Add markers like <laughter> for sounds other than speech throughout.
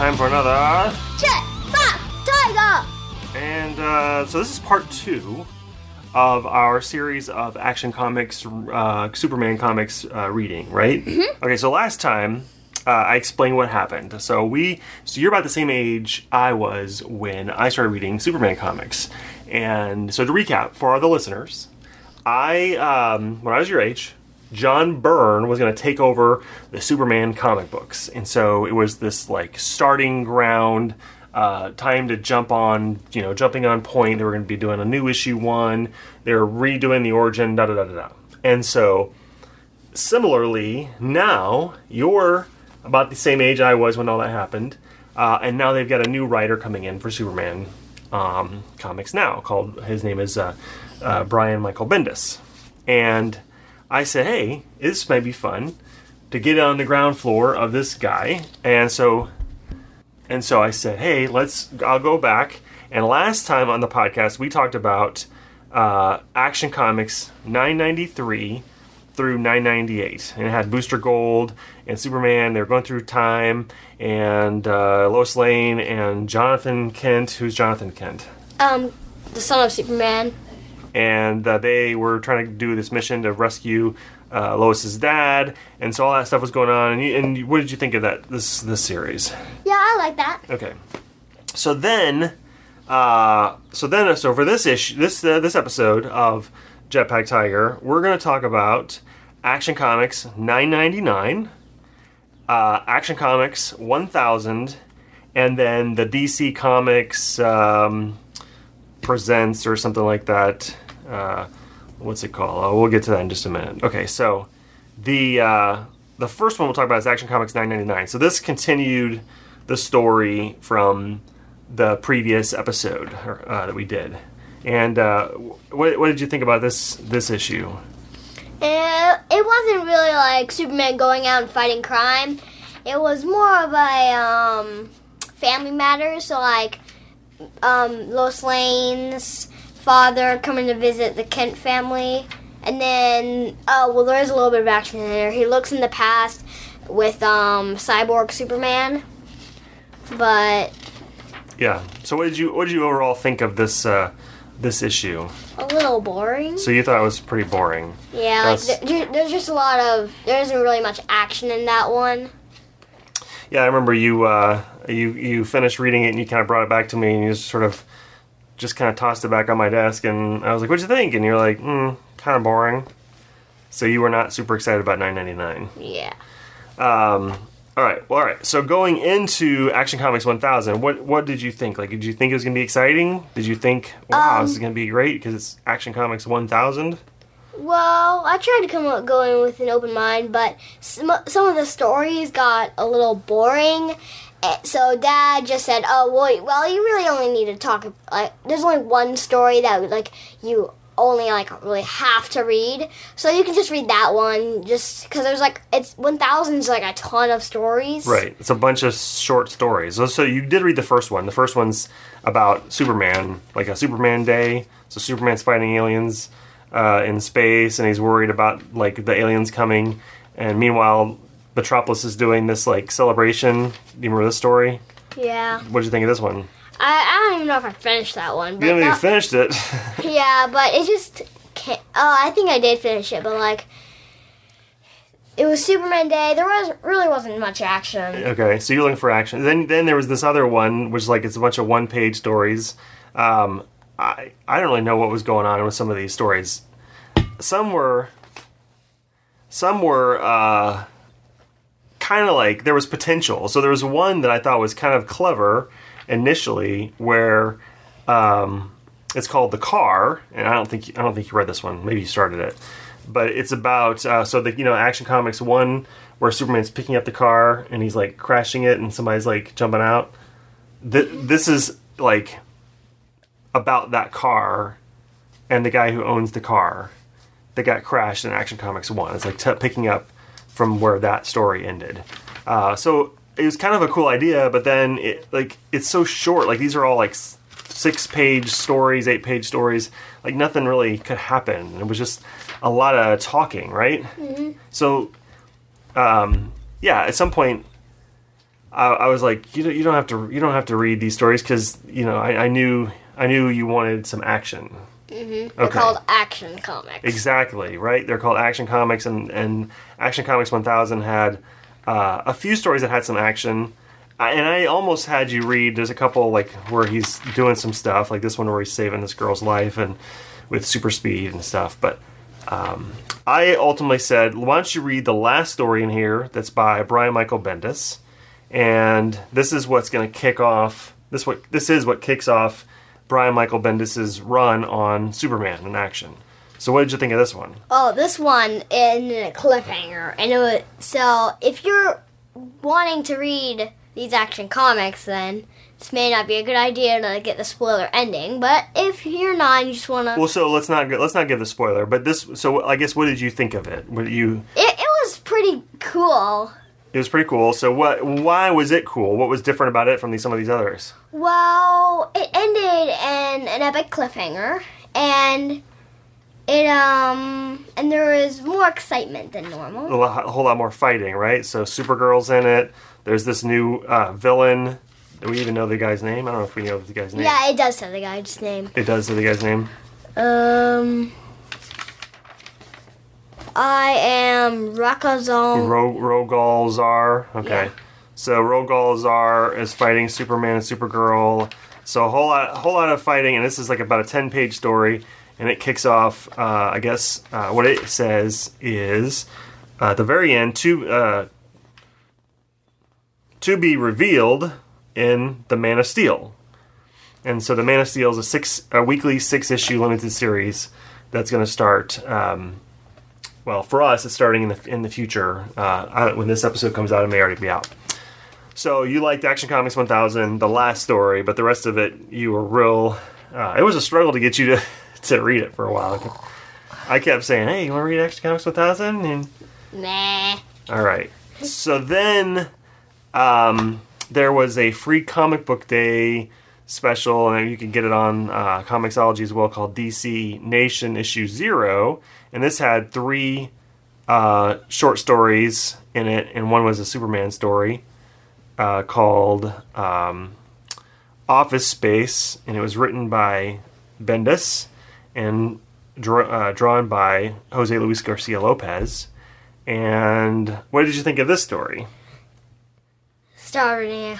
time for another. Jet, Fox, Tiger! And uh, so this is part two of our series of Action Comics, uh, Superman comics uh, reading, right? Mm-hmm. Okay, so last time uh, I explained what happened. So we, so you're about the same age I was when I started reading Superman comics, and so to recap for the listeners, I um, when I was your age, John Byrne was going to take over the Superman comic books, and so it was this like starting ground. Uh, time to jump on, you know, jumping on point. They were going to be doing a new issue one. They were redoing the origin, da da da da da. And so, similarly, now you're about the same age I was when all that happened, uh, and now they've got a new writer coming in for Superman um, comics now. Called his name is uh, uh, Brian Michael Bendis, and I said, hey, this might be fun to get on the ground floor of this guy, and so and so I said, hey, let's. I'll go back. And last time on the podcast, we talked about uh, Action Comics 993 through 998, and it had Booster Gold and Superman. They were going through time, and uh, Lois Lane and Jonathan Kent. Who's Jonathan Kent? Um, the son of Superman. And uh, they were trying to do this mission to rescue uh, Lois's dad, and so all that stuff was going on. And, you, and what did you think of that this this series? Yeah, I like that. Okay, so then, uh, so then, so for this issue, this uh, this episode of Jetpack Tiger, we're going to talk about Action Comics 999, uh, Action Comics 1000, and then the DC Comics um, presents or something like that. Uh, what's it called? Oh, we'll get to that in just a minute. Okay, so the uh, the first one we'll talk about is Action Comics 999. So this continued the story from the previous episode uh, that we did. And uh, what, what did you think about this this issue? It, it wasn't really like Superman going out and fighting crime. It was more of a um, family matter. So like um, Lois Lane's father coming to visit the Kent family. And then, oh, well, there is a little bit of action in there. He looks in the past with um, Cyborg Superman. But. Yeah. So, what did you what did you overall think of this uh, this issue? A little boring. So you thought it was pretty boring? Yeah, like there, there's just a lot of there isn't really much action in that one. Yeah, I remember you uh, you you finished reading it and you kind of brought it back to me and you just sort of just kind of tossed it back on my desk and I was like, "What'd you think?" And you're like, "Hmm, kind of boring." So you were not super excited about 9.99. Yeah. Um, all right. Well, all right. So going into Action Comics 1000, what what did you think? Like, did you think it was going to be exciting? Did you think, wow, um, this is going to be great because it's Action Comics 1000? Well, I tried to come up going with an open mind, but some, some of the stories got a little boring. Eh, so Dad just said, "Oh, well, well, you really only need to talk. Like, there's only one story that like you only like really have to read. So you can just read that one just because there's like it's 1000 is like a ton of stories. Right. It's a bunch of short stories. So, so you did read the first one. The first one's about Superman, like a Superman day. So Superman's fighting aliens uh, in space and he's worried about like the aliens coming and meanwhile Metropolis is doing this like celebration. Do you remember this story? Yeah. What did you think of this one? I, I don't even know if I finished that one. But you haven't even finished it. <laughs> yeah, but it just. Oh, I think I did finish it, but like. It was Superman Day. There was really wasn't much action. Okay, so you're looking for action. Then, then there was this other one, which is like it's a bunch of one-page stories. Um, I I don't really know what was going on with some of these stories. Some were, some were uh, kind of like there was potential. So there was one that I thought was kind of clever initially where um, it's called the car, and I don't think I don't think you read this one. Maybe you started it, but it's about uh, so the you know Action Comics one where Superman's picking up the car and he's like crashing it and somebody's like jumping out. Th- this is like about that car and the guy who owns the car that got crashed in Action Comics one. It's like t- picking up from where that story ended. Uh, so it was kind of a cool idea, but then it like it's so short. Like these are all like six page stories, eight page stories. Like nothing really could happen. It was just a lot of talking, right? Mm-hmm. So, um, yeah, at some point, I, I was like, you don't, you don't have to you don't have to read these stories because you know I, I knew I knew you wanted some action. They're Okay. called action comics. Exactly right. They're called Action Comics, and and Action Comics 1000 had uh, a few stories that had some action. I- And I almost had you read. There's a couple like where he's doing some stuff, like this one where he's saving this girl's life and with super speed and stuff. But um, I ultimately said, why don't you read the last story in here that's by Brian Michael Bendis, and this is what's going to kick off. This what this is what kicks off Brian Michael Bendis's run on Superman in action. So what did you think of this one? Oh, this one in a cliffhanger, and it was so. If you're wanting to read these action comics, then this may not be a good idea to get the spoiler ending. But if you're not, and you just wanna, Well, so let's not let's not give the spoiler. But this, so I guess, what did you think of it? What did you? it, it was pretty cool. It was pretty cool. So what? Why was it cool? What was different about it from these some of these others? Well, it ended in an epic cliffhanger, and it um, and there was more excitement than normal. A, lot, a whole lot more fighting, right? So Supergirl's in it. There's this new uh, villain. Do we even know the guy's name? I don't know if we know the guy's name. Yeah, it does say the guy's name. It does say the guy's name. Um, I am Rakazon. Ro- Rogol Zaar. Okay. Yeah. So Rogol Zaar is fighting Superman and Supergirl. So a whole lot, whole lot of fighting, and this is like about a ten-page story, and it kicks off. Uh, I guess uh, what it says is uh, at the very end to uh, to be revealed in the Man of Steel. And so the Man of Steel is a six, a weekly six-issue limited series that's going to start. Um, well, for us, it's starting in the in the future. Uh, when this episode comes out, it may already be out. So you liked Action Comics 1000, the last story, but the rest of it, you were real. Uh, it was a struggle to get you to <laughs> to read it for a while. I kept saying, "Hey, you want to read Action Comics 1000?" And Nah. all right. So then, um, there was a free comic book day special, and you can get it on uh, Comixology as well, called DC Nation Issue Zero, and this had three uh, short stories in it, and one was a Superman story uh, called um, Office Space, and it was written by Bendis and uh, drawn by Jose Luis Garcia Lopez. And what did you think of this story? starting.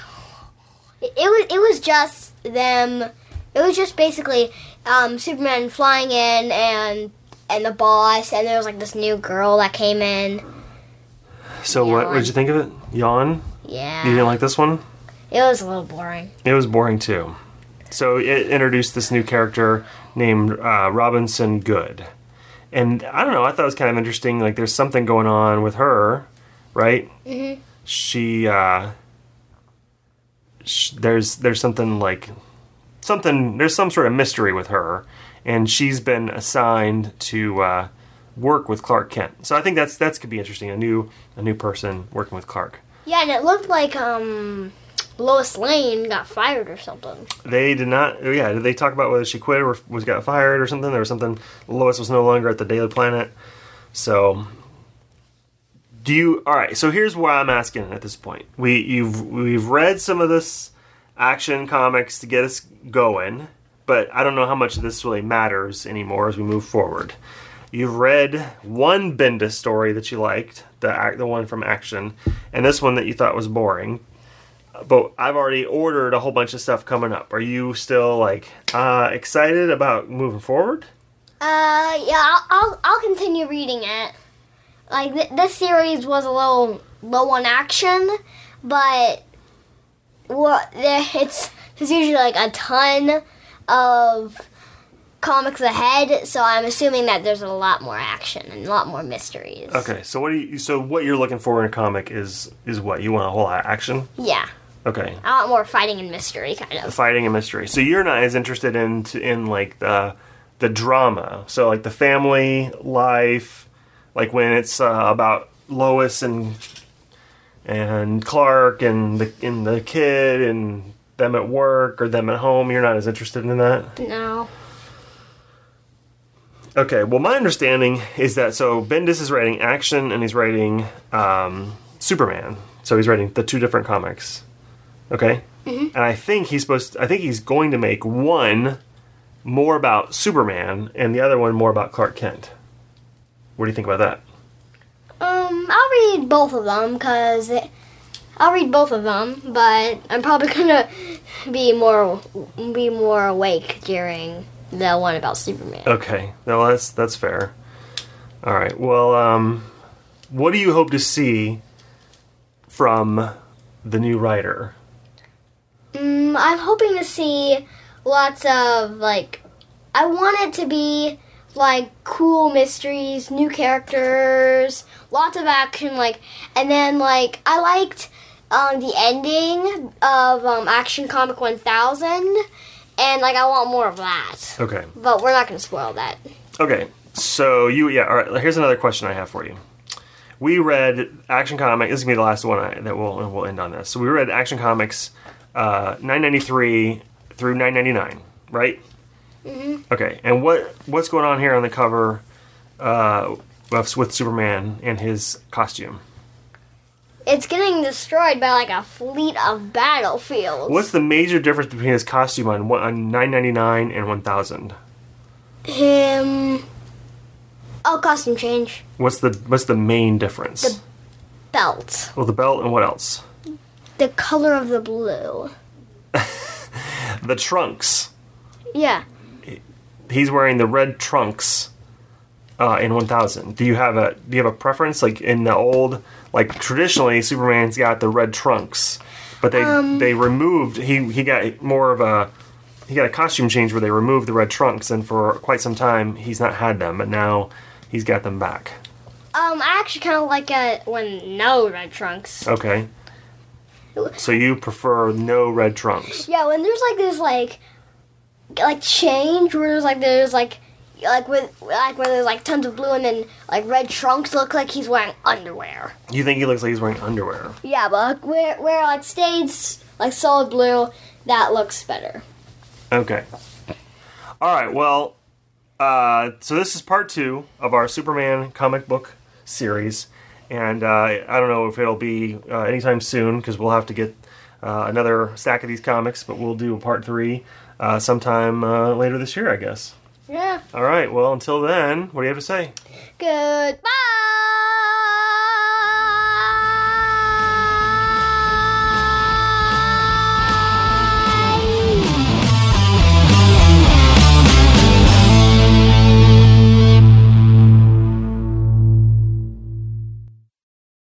It, it was it was just them. It was just basically um, Superman flying in and and the boss, and there was like this new girl that came in. So what, what Yawn. did you think of it? Yawn? Yeah, You didn't like this one? it was a little boring. It was boring too. So it introduced this new character named uh, Robinson Goode, and I don't know. I thought it was kind of interesting. Like there's something going on with her, right? Mm-hmm. She uh, sh- there's there's something like something. There's some sort of mystery with her, and she's been assigned to uh, work with Clark Kent. So I think that's that's could be interesting. A new a new person working with Clark. Yeah, and it looked like um, Lois Lane got fired or something. They did not. oh, Yeah, did they talk about whether she quit or was got fired or something? There was something. Lois was no longer at the Daily Planet. So, do you? All right. So here's why I'm asking at this point. We you've we've read some of this action comics to get us going, but I don't know how much of this really matters anymore as we move forward. You've read one Bendis story that you liked, the the one from Action, and this one that you thought was boring but I've already ordered a whole bunch of stuff coming up. Are you still like uh, excited about moving forward? Uh, yeah, I'll I'll, I'll continue reading it. Like th- this series was a little low on action, but what there it's there's usually like a ton of comics ahead, so I'm assuming that there's a lot more action and a lot more mysteries. Okay, so what do you? So what you're looking for in a comic is is what you want a whole lot of action. Yeah, Okay, I want more fighting and mystery, kind of. fighting and mystery. So you're not as interested in in like the the drama. So like the family life, like when it's uh, about Lois and and Clark and the and the kid and them at work or them at home. You're not as interested in that. No. Okay, well, my understanding is that so Bendis is writing action and he's writing um, Superman. So he's writing the two different comics. Okay? And I think he's supposed I think he's going to make one more about Superman and the other one more about Clark Kent. What do you think about that? Um, I'll read both of them because I'll read both of them, but I'm probably <laughs> gonna be more be more awake during the one about Superman. Okay. No, that's that's fair. All right. Well, um what do you hope to see from the new writer? Mm, I'm hoping to see lots of like. I want it to be like cool mysteries, new characters, lots of action, like, and then like I liked um, the ending of um, Action Comic 1000, and like I want more of that. Okay. But we're not gonna spoil that. Okay, so you yeah. All right. Here's another question I have for you. We read Action Comics. This is gonna be the last one I, that we'll we'll end on this. So we read Action Comics, uh, 993 through 999, right? Mm-hmm. Okay, and what what's going on here on the cover uh, with with Superman and his costume? It's getting destroyed by like a fleet of battlefields. What's the major difference between his costume on on 999 and 1000? Him. Oh, costume change. What's the what's the main difference? The- Belt. well, the belt and what else? The color of the blue. <laughs> The trunks. Yeah. He's wearing the red trunks uh, in 1000 do you have a do you have a preference? Like in the old like traditionally superman's got the red trunks but they they removed he he got more of a he got a costume change where they removed the red trunks and for quite some time he's not had them but now he's got them back. Um, I actually kind of like it when no red trunks. okay. So you prefer no red trunks? Yeah, when there's like this like like change where there's like there's like like with like where there's like tons of blue and then like red trunks look like he's wearing underwear. you think he looks like he's wearing underwear Yeah, but like, where where like stays like solid blue, that looks better. Okay. All right. Well, uh, so this is part two of our Superman comic book series, and uh, I don't know if it'll be uh, anytime soon because we'll have to get uh, another stack of these comics, but we'll do a part three uh, sometime uh, later this year, I guess. Yeah. All right. Well, until then, what do you have to say? Goodbye.